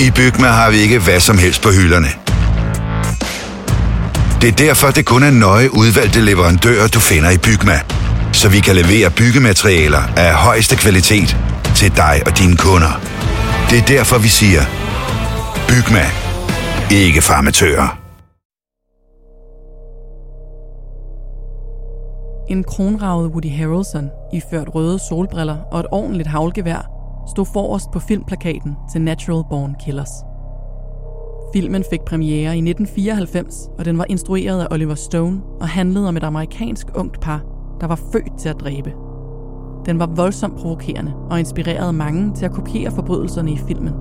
I Bygma har vi ikke hvad som helst på hylderne. Det er derfor, det kun er nøje udvalgte leverandører, du finder i Bygma. Så vi kan levere byggematerialer af højeste kvalitet til dig og dine kunder. Det er derfor, vi siger, Bygma. Ikke farmatører. En kronravet Woody Harrelson, iført røde solbriller og et ordentligt havlgevær, stod forrest på filmplakaten til Natural Born Killers. Filmen fik premiere i 1994, og den var instrueret af Oliver Stone og handlede om et amerikansk ungt par, der var født til at dræbe. Den var voldsomt provokerende og inspirerede mange til at kopiere forbrydelserne i filmen.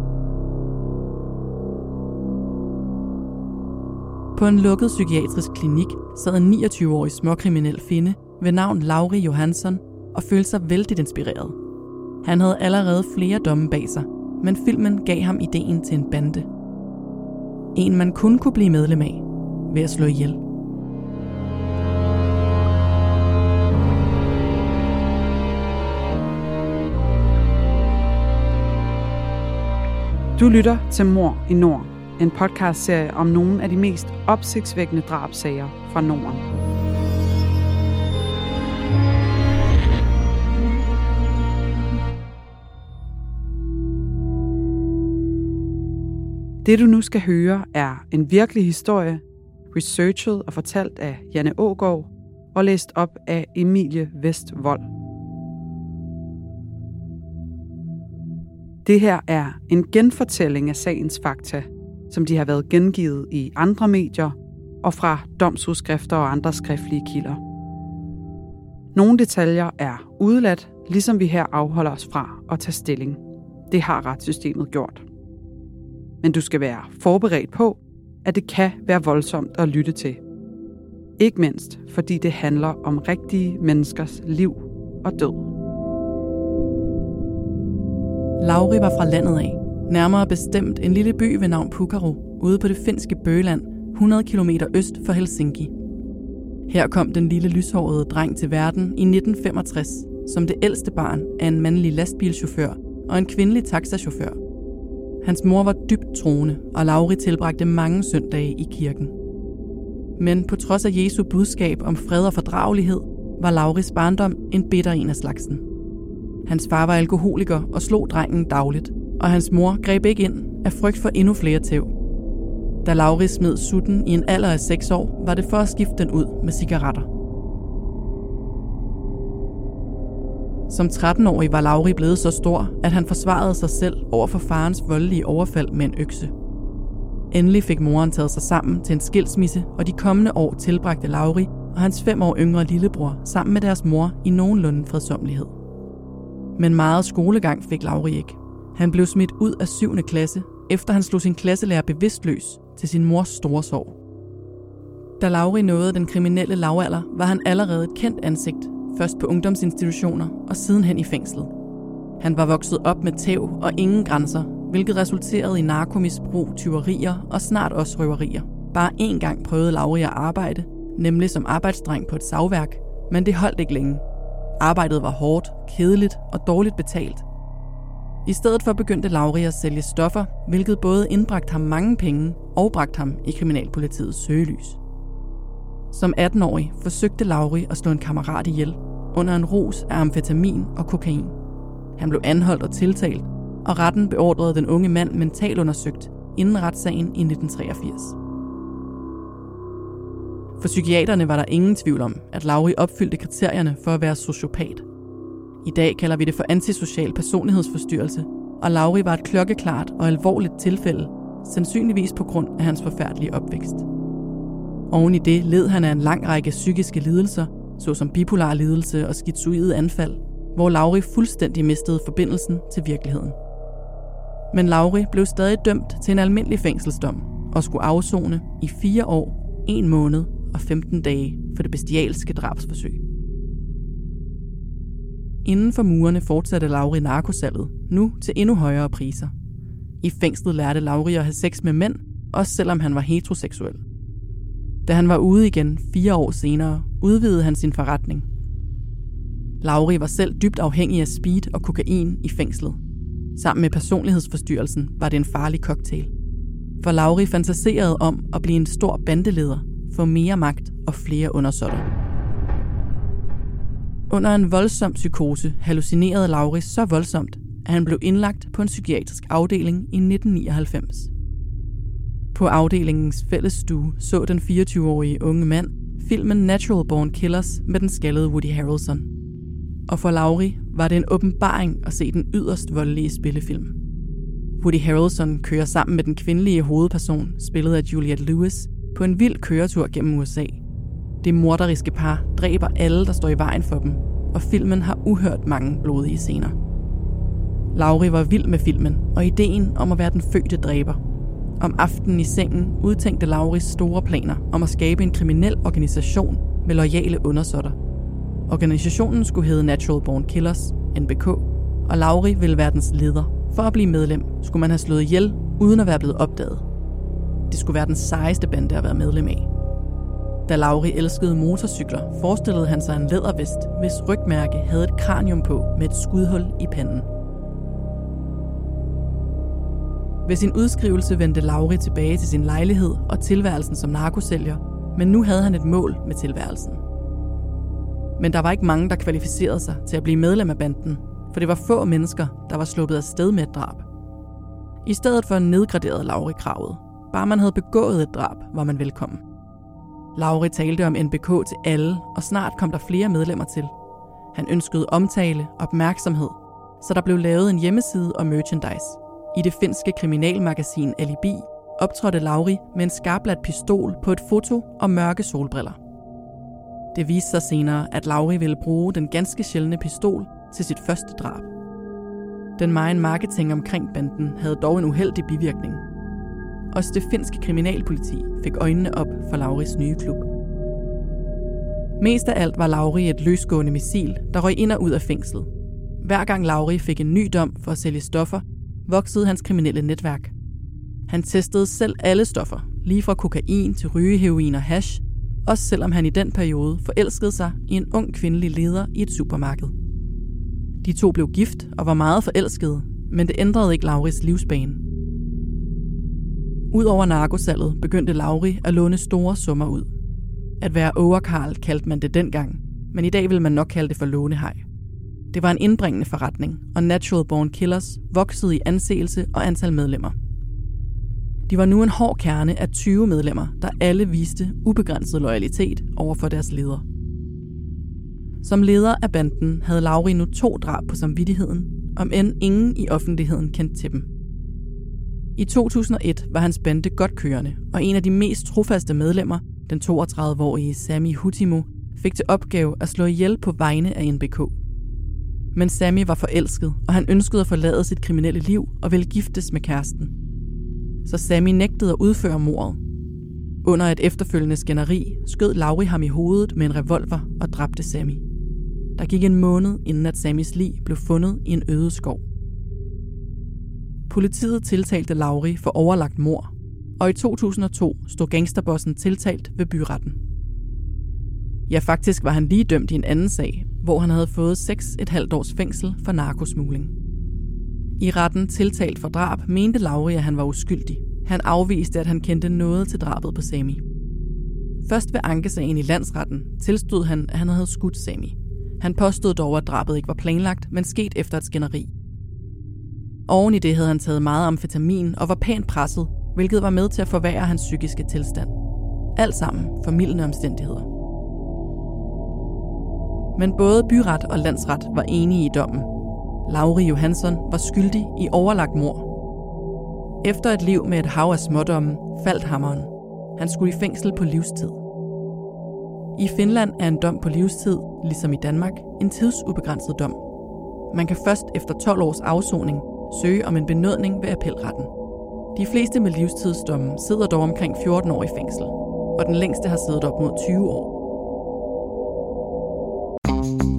På en lukket psykiatrisk klinik sad en 29-årig småkriminel finde ved navn Lauri Johansson og følte sig vældig inspireret. Han havde allerede flere domme bag sig, men filmen gav ham ideen til en bande. En man kun kunne blive medlem af ved at slå ihjel. Du lytter til Mor i Nord, en podcastserie om nogle af de mest opsigtsvækkende drabsager fra Norden. Det du nu skal høre er en virkelig historie, researchet og fortalt af Janne Ågård og læst op af Emilie Vestvold. Det her er en genfortælling af sagens fakta, som de har været gengivet i andre medier og fra domsudskrifter og andre skriftlige kilder. Nogle detaljer er udeladt, ligesom vi her afholder os fra at tage stilling. Det har retssystemet gjort. Men du skal være forberedt på, at det kan være voldsomt at lytte til. Ikke mindst, fordi det handler om rigtige menneskers liv og død. Lauri var fra landet af, nærmere bestemt en lille by ved navn Pukaro, ude på det finske Bøland, 100 km øst for Helsinki. Her kom den lille lyshårede dreng til verden i 1965 som det ældste barn af en mandlig lastbilchauffør og en kvindelig taxachauffør. Hans mor var dybt troende, og Lauri tilbragte mange søndage i kirken. Men på trods af Jesu budskab om fred og fordragelighed, var Lauris barndom en bitter en af slagsen. Hans far var alkoholiker og slog drengen dagligt, og hans mor greb ikke ind af frygt for endnu flere tæv. Da Lauri smed sutten i en alder af 6 år, var det for at skifte den ud med cigaretter. Som 13-årig var Lauri blevet så stor, at han forsvarede sig selv over for farens voldelige overfald med en økse. Endelig fik moren taget sig sammen til en skilsmisse, og de kommende år tilbragte Lauri og hans fem år yngre lillebror sammen med deres mor i nogenlunde fredsomlighed. Men meget skolegang fik Lauri ikke. Han blev smidt ud af 7. klasse, efter han slog sin klasselærer bevidstløs til sin mors store sorg. Da Lauri nåede den kriminelle lavalder, var han allerede et kendt ansigt, først på ungdomsinstitutioner og sidenhen i fængslet. Han var vokset op med tæv og ingen grænser, hvilket resulterede i narkomisbrug, tyverier og snart også røverier. Bare én gang prøvede Lauri at arbejde, nemlig som arbejdsdreng på et savværk, men det holdt ikke længe. Arbejdet var hårdt, kedeligt og dårligt betalt. I stedet for begyndte Lauri at sælge stoffer, hvilket både indbragte ham mange penge og bragte ham i kriminalpolitiets søgelys. Som 18-årig forsøgte Lauri at slå en kammerat ihjel under en rus af amfetamin og kokain. Han blev anholdt og tiltalt, og retten beordrede den unge mand mentalundersøgt inden retssagen i 1983. For psykiaterne var der ingen tvivl om, at Lauri opfyldte kriterierne for at være sociopat. I dag kalder vi det for antisocial personlighedsforstyrrelse, og Lauri var et klokkeklart og alvorligt tilfælde, sandsynligvis på grund af hans forfærdelige opvækst. Oven i det led han af en lang række psykiske lidelser, såsom bipolar lidelse og skizoide anfald, hvor Lauri fuldstændig mistede forbindelsen til virkeligheden. Men Lauri blev stadig dømt til en almindelig fængselsdom og skulle afzone i fire år, en måned og 15 dage for det bestialske drabsforsøg. Inden for murene fortsatte Lauri narkosalget, nu til endnu højere priser. I fængslet lærte Lauri at have sex med mænd, også selvom han var heteroseksuel. Da han var ude igen fire år senere, udvidede han sin forretning. Lauri var selv dybt afhængig af speed og kokain i fængslet. Sammen med personlighedsforstyrrelsen var det en farlig cocktail. For Lauri fantaserede om at blive en stor bandeleder, få mere magt og flere undersåtter. Under en voldsom psykose hallucinerede Lauri så voldsomt, at han blev indlagt på en psykiatrisk afdeling i 1999. På afdelingens fælles stue så den 24-årige unge mand filmen Natural Born Killers med den skaldede Woody Harrelson. Og for Lauri var det en åbenbaring at se den yderst voldelige spillefilm. Woody Harrelson kører sammen med den kvindelige hovedperson, spillet af Juliette Lewis, på en vild køretur gennem USA. Det morderiske par dræber alle, der står i vejen for dem, og filmen har uhørt mange blodige scener. Lauri var vild med filmen og ideen om at være den fødte dræber. Om aftenen i sengen udtænkte Lauris store planer om at skabe en kriminel organisation med lojale undersåtter. Organisationen skulle hedde Natural Born Killers, NBK, og Lauri ville være dens leder. For at blive medlem skulle man have slået ihjel uden at være blevet opdaget. Det skulle være den sejeste bande at være medlem af. Da Lauri elskede motorcykler, forestillede han sig en lædervest, hvis rygmærke havde et kranium på med et skudhul i panden. Ved sin udskrivelse vendte Lauri tilbage til sin lejlighed og tilværelsen som narkosælger, men nu havde han et mål med tilværelsen. Men der var ikke mange, der kvalificerede sig til at blive medlem af banden, for det var få mennesker, der var sluppet af sted med et drab. I stedet for nedgraderede Lauri kravet. Bare man havde begået et drab, var man velkommen. Lauri talte om NBK til alle, og snart kom der flere medlemmer til. Han ønskede omtale, opmærksomhed, så der blev lavet en hjemmeside og merchandise. I det finske kriminalmagasin Alibi optrådte Lauri med en skarplat pistol på et foto og mørke solbriller. Det viste sig senere, at Lauri ville bruge den ganske sjældne pistol til sit første drab. Den meget marketing omkring banden havde dog en uheldig bivirkning. Også det finske kriminalpoliti fik øjnene op for Lauris nye klub. Mest af alt var Lauri et løsgående missil, der røg ind og ud af fængslet. Hver gang Lauri fik en ny dom for at sælge stoffer, voksede hans kriminelle netværk. Han testede selv alle stoffer, lige fra kokain til rygeheroin og hash, også selvom han i den periode forelskede sig i en ung kvindelig leder i et supermarked. De to blev gift og var meget forelskede, men det ændrede ikke Lauris livsbane. Udover narkosalget begyndte Lauri at låne store summer ud. At være overkarl kaldte man det dengang, men i dag vil man nok kalde det for lånehej. Det var en indbringende forretning, og Natural Born Killers voksede i anseelse og antal medlemmer. De var nu en hård kerne af 20 medlemmer, der alle viste ubegrænset loyalitet over for deres leder. Som leder af banden havde Lauri nu to drab på samvittigheden, om end ingen i offentligheden kendte til dem. I 2001 var hans bande godt kørende, og en af de mest trofaste medlemmer, den 32-årige Sami Hutimo, fik til opgave at slå ihjel på vegne af NBK. Men Sammy var forelsket, og han ønskede at forlade sit kriminelle liv og ville giftes med kæresten. Så Sammy nægtede at udføre mordet. Under et efterfølgende skænderi skød Lauri ham i hovedet med en revolver og dræbte Sammy. Der gik en måned, inden at Sammys lig blev fundet i en øde skov. Politiet tiltalte Lauri for overlagt mor, og i 2002 stod gangsterbossen tiltalt ved byretten. Ja, faktisk var han lige dømt i en anden sag, hvor han havde fået 6,5 års fængsel for narkosmugling. I retten tiltalt for drab mente Lauri, at han var uskyldig. Han afviste, at han kendte noget til drabet på Sami. Først ved ankesagen i landsretten tilstod han, at han havde skudt Sami. Han påstod dog, at drabet ikke var planlagt, men sket efter et skænderi. Oven i det havde han taget meget amfetamin og var pænt presset, hvilket var med til at forværre hans psykiske tilstand. Alt sammen formidlende omstændigheder. Men både byret og landsret var enige i dommen. Lauri Johansson var skyldig i overlagt mor. Efter et liv med et hav af smådomme faldt hammeren. Han skulle i fængsel på livstid. I Finland er en dom på livstid, ligesom i Danmark, en tidsubegrænset dom. Man kan først efter 12 års afsoning søge om en benådning ved appelretten. De fleste med livstidsdomme sidder dog omkring 14 år i fængsel, og den længste har siddet op mod 20 år.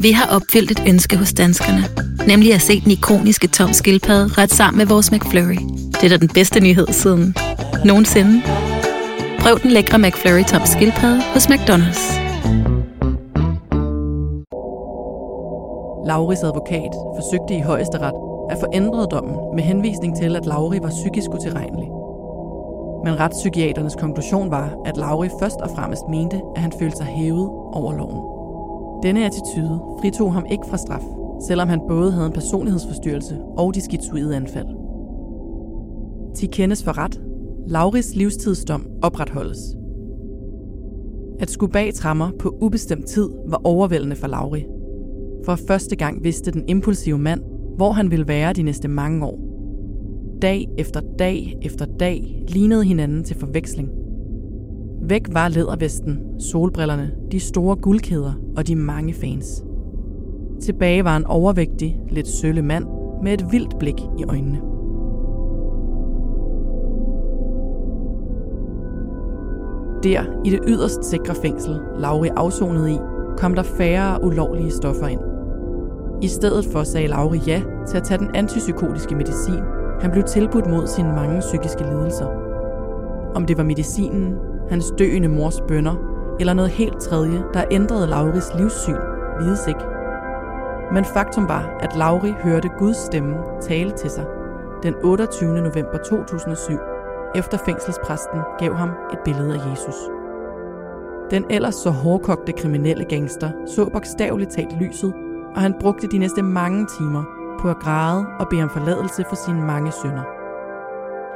Vi har opfyldt et ønske hos danskerne, nemlig at se den ikoniske tom skildpadde ret sammen med vores McFlurry. Det er da den bedste nyhed siden nogensinde. Prøv den lækre McFlurry tom skildpadde hos McDonald's. Lauris advokat forsøgte i højesteret at få ændret dommen med henvisning til, at Lauri var psykisk utilregnelig. Men retspsykiaternes konklusion var, at Lauri først og fremmest mente, at han følte sig hævet over loven. Denne attitude fritog ham ikke fra straf, selvom han både havde en personlighedsforstyrrelse og de skizoide anfald. Til kendes for ret. Lauris livstidsdom opretholdes. At skulle bag trammer på ubestemt tid var overvældende for Lauri. For første gang vidste den impulsive mand, hvor han ville være de næste mange år. Dag efter dag efter dag lignede hinanden til forveksling. Væk var lædervesten, solbrillerne, de store guldkæder og de mange fans. Tilbage var en overvægtig, lidt sølle mand med et vildt blik i øjnene. Der, i det yderst sikre fængsel, Lauri afsonede i, kom der færre ulovlige stoffer ind. I stedet for sagde Lauri ja til at tage den antipsykotiske medicin, han blev tilbudt mod sine mange psykiske lidelser. Om det var medicinen, hans døende mors bønder, eller noget helt tredje, der ændrede Lauris livssyn, vides ikke. Men faktum var, at Lauri hørte Guds stemme tale til sig den 28. november 2007, efter fængselspræsten gav ham et billede af Jesus. Den ellers så hårdkogte kriminelle gangster så bogstaveligt talt lyset, og han brugte de næste mange timer på at græde og bede om forladelse for sine mange synder.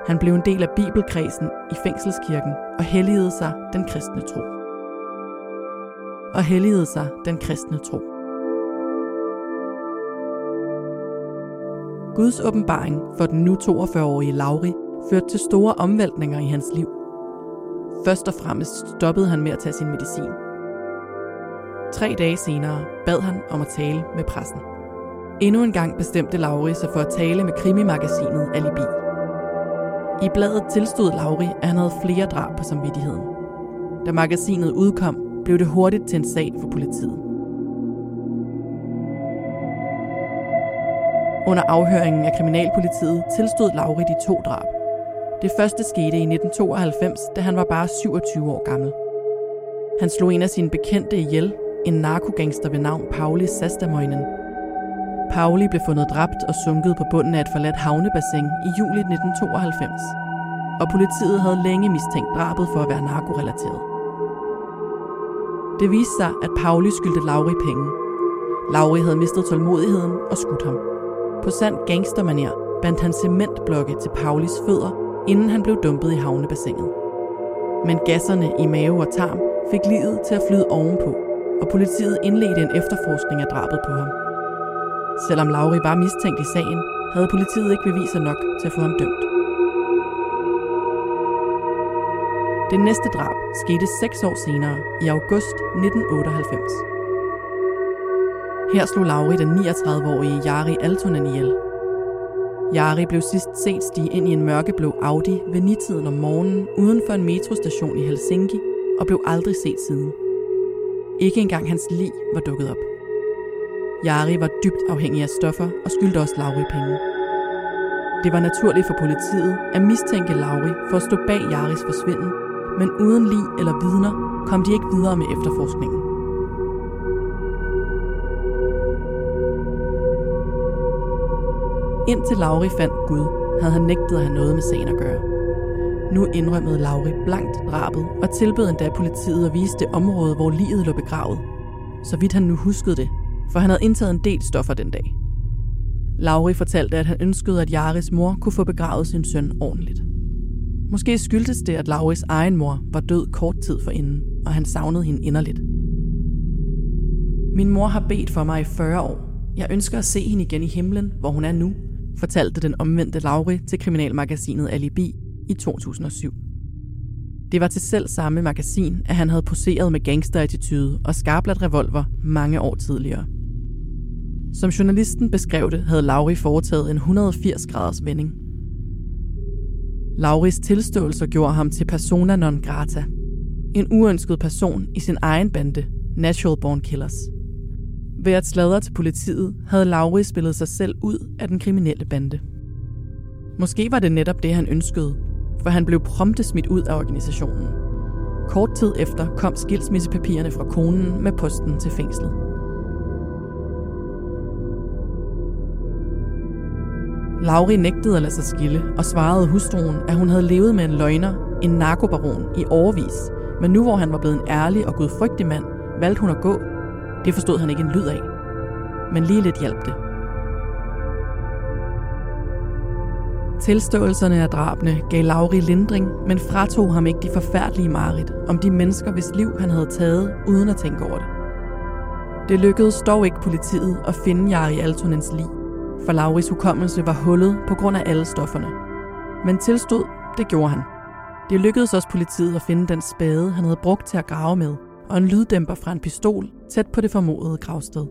Han blev en del af bibelkredsen i fængselskirken og helligede sig den kristne tro. Og helligede sig den kristne tro. Guds åbenbaring for den nu 42-årige Lauri førte til store omvæltninger i hans liv. Først og fremmest stoppede han med at tage sin medicin. Tre dage senere bad han om at tale med pressen. Endnu en gang bestemte Lauri sig for at tale med krimimagasinet Alibi. I bladet tilstod Lauri, at han havde flere drab på samvittigheden. Da magasinet udkom, blev det hurtigt til en sag for politiet. Under afhøringen af kriminalpolitiet tilstod Lauri de to drab. Det første skete i 1992, da han var bare 27 år gammel. Han slog en af sine bekendte ihjel, en narkogangster ved navn Pauli Sastamoinen. Pauli blev fundet dræbt og sunket på bunden af et forladt havnebassin i juli 1992. Og politiet havde længe mistænkt drabet for at være narkorelateret. Det viste sig, at Pauli skyldte Lauri penge. Lauri havde mistet tålmodigheden og skudt ham. På sand gangstermanier bandt han cementblokke til Paulis fødder, inden han blev dumpet i havnebassinet. Men gasserne i mave og tarm fik livet til at flyde ovenpå, og politiet indledte en efterforskning af drabet på ham. Selvom Lauri var mistænkt i sagen, havde politiet ikke beviser nok til at få ham dømt. Det næste drab skete seks år senere, i august 1998. Her slog Lauri den 39-årige Jari Altonen ihjel. Jari blev sidst set stige ind i en mørkeblå Audi ved nitiden om morgenen uden for en metrostation i Helsinki og blev aldrig set siden. Ikke engang hans lig var dukket op. Jari var dybt afhængig af stoffer og skyldte også Lauri penge. Det var naturligt for politiet at mistænke Lauri for at stå bag Jaris forsvinden, men uden lig eller vidner kom de ikke videre med efterforskningen. Indtil Lauri fandt Gud, havde han nægtet at have noget med sagen at gøre. Nu indrømmede Lauri blankt drabet og tilbød endda politiet at vise det område, hvor livet lå begravet. Så vidt han nu huskede det, for han havde indtaget en del stoffer den dag. Lauri fortalte, at han ønskede, at Jaris mor kunne få begravet sin søn ordentligt. Måske skyldtes det, at Lauris egen mor var død kort tid forinden, og han savnede hende inderligt. Min mor har bedt for mig i 40 år. Jeg ønsker at se hende igen i himlen, hvor hun er nu, fortalte den omvendte Lauri til kriminalmagasinet Alibi i 2007. Det var til selv samme magasin, at han havde poseret med gangsterattitude og skarplat revolver mange år tidligere. Som journalisten beskrev det, havde Lauri foretaget en 180-graders vending. Lauris tilståelse gjorde ham til persona non grata. En uønsket person i sin egen bande, Natural Born Killers – ved at sladre til politiet havde Lauri spillet sig selv ud af den kriminelle bande. Måske var det netop det, han ønskede, for han blev prompte smidt ud af organisationen. Kort tid efter kom skilsmissepapirerne fra konen med posten til fængslet. Lauri nægtede at lade sig skille og svarede hustruen, at hun havde levet med en løgner, en narkobaron, i overvis. Men nu hvor han var blevet en ærlig og gudfrygtig mand, valgte hun at gå. Det forstod han ikke en lyd af. Men lige lidt hjalp det. Tilståelserne af drabene gav Lauri lindring, men fratog ham ikke de forfærdelige mareridt om de mennesker, hvis liv han havde taget, uden at tænke over det. Det lykkedes dog ikke politiet at finde Jari Altonens lig, for Lauris hukommelse var hullet på grund af alle stofferne. Men tilstod, det gjorde han. Det lykkedes også politiet at finde den spade, han havde brugt til at grave med, og en lyddæmper fra en pistol tæt på det formodede gravsted.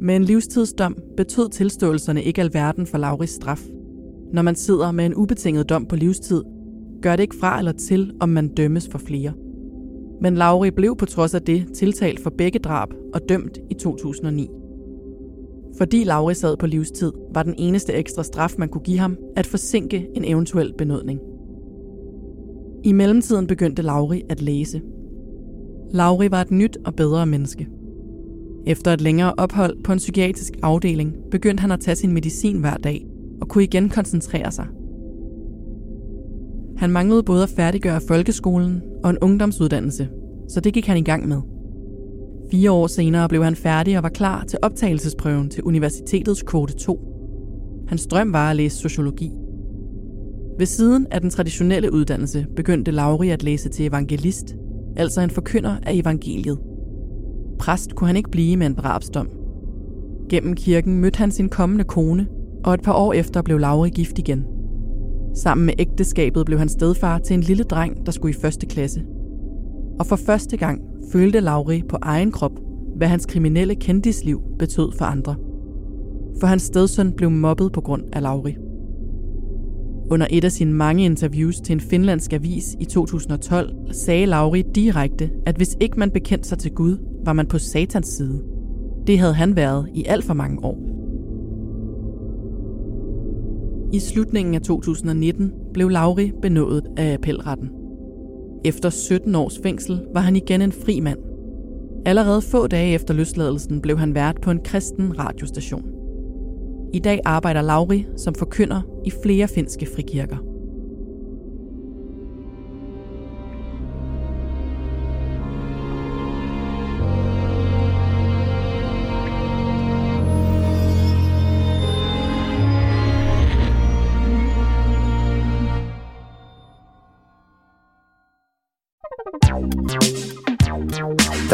Med en livstidsdom betød tilståelserne ikke alverden for Lauris straf. Når man sidder med en ubetinget dom på livstid, gør det ikke fra eller til, om man dømmes for flere. Men Lauri blev på trods af det tiltalt for begge drab og dømt i 2009. Fordi Lauri sad på livstid, var den eneste ekstra straf, man kunne give ham, at forsinke en eventuel benådning. I mellemtiden begyndte Lauri at læse. Lauri var et nyt og bedre menneske. Efter et længere ophold på en psykiatrisk afdeling, begyndte han at tage sin medicin hver dag og kunne igen koncentrere sig. Han manglede både at færdiggøre folkeskolen og en ungdomsuddannelse, så det gik han i gang med. Fire år senere blev han færdig og var klar til optagelsesprøven til universitetets kvote 2. Hans drøm var at læse sociologi. Ved siden af den traditionelle uddannelse begyndte Lauri at læse til evangelist, altså en forkynder af evangeliet. Præst kunne han ikke blive med en drabsdom. Gennem kirken mødte han sin kommende kone, og et par år efter blev Lauri gift igen. Sammen med ægteskabet blev han stedfar til en lille dreng, der skulle i første klasse. Og for første gang følte Lauri på egen krop, hvad hans kriminelle kendisliv betød for andre. For hans stedsøn blev mobbet på grund af Lauri. Under et af sine mange interviews til en finlandsk avis i 2012 sagde Lauri direkte, at hvis ikke man bekendte sig til Gud, var man på satans side. Det havde han været i alt for mange år. I slutningen af 2019 blev Lauri benådet af appelretten. Efter 17 års fængsel var han igen en fri mand. Allerede få dage efter løsladelsen blev han vært på en kristen radiostation. I dag arbejder Lauri som forkynder i flere finske frikirker.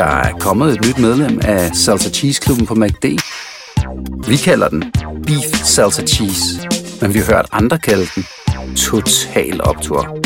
Der er kommet et nyt medlem af Salsa Cheese Klubben på MACD. Vi kalder den Beef Salsa Cheese, men vi har hørt andre kalde den Total Optur.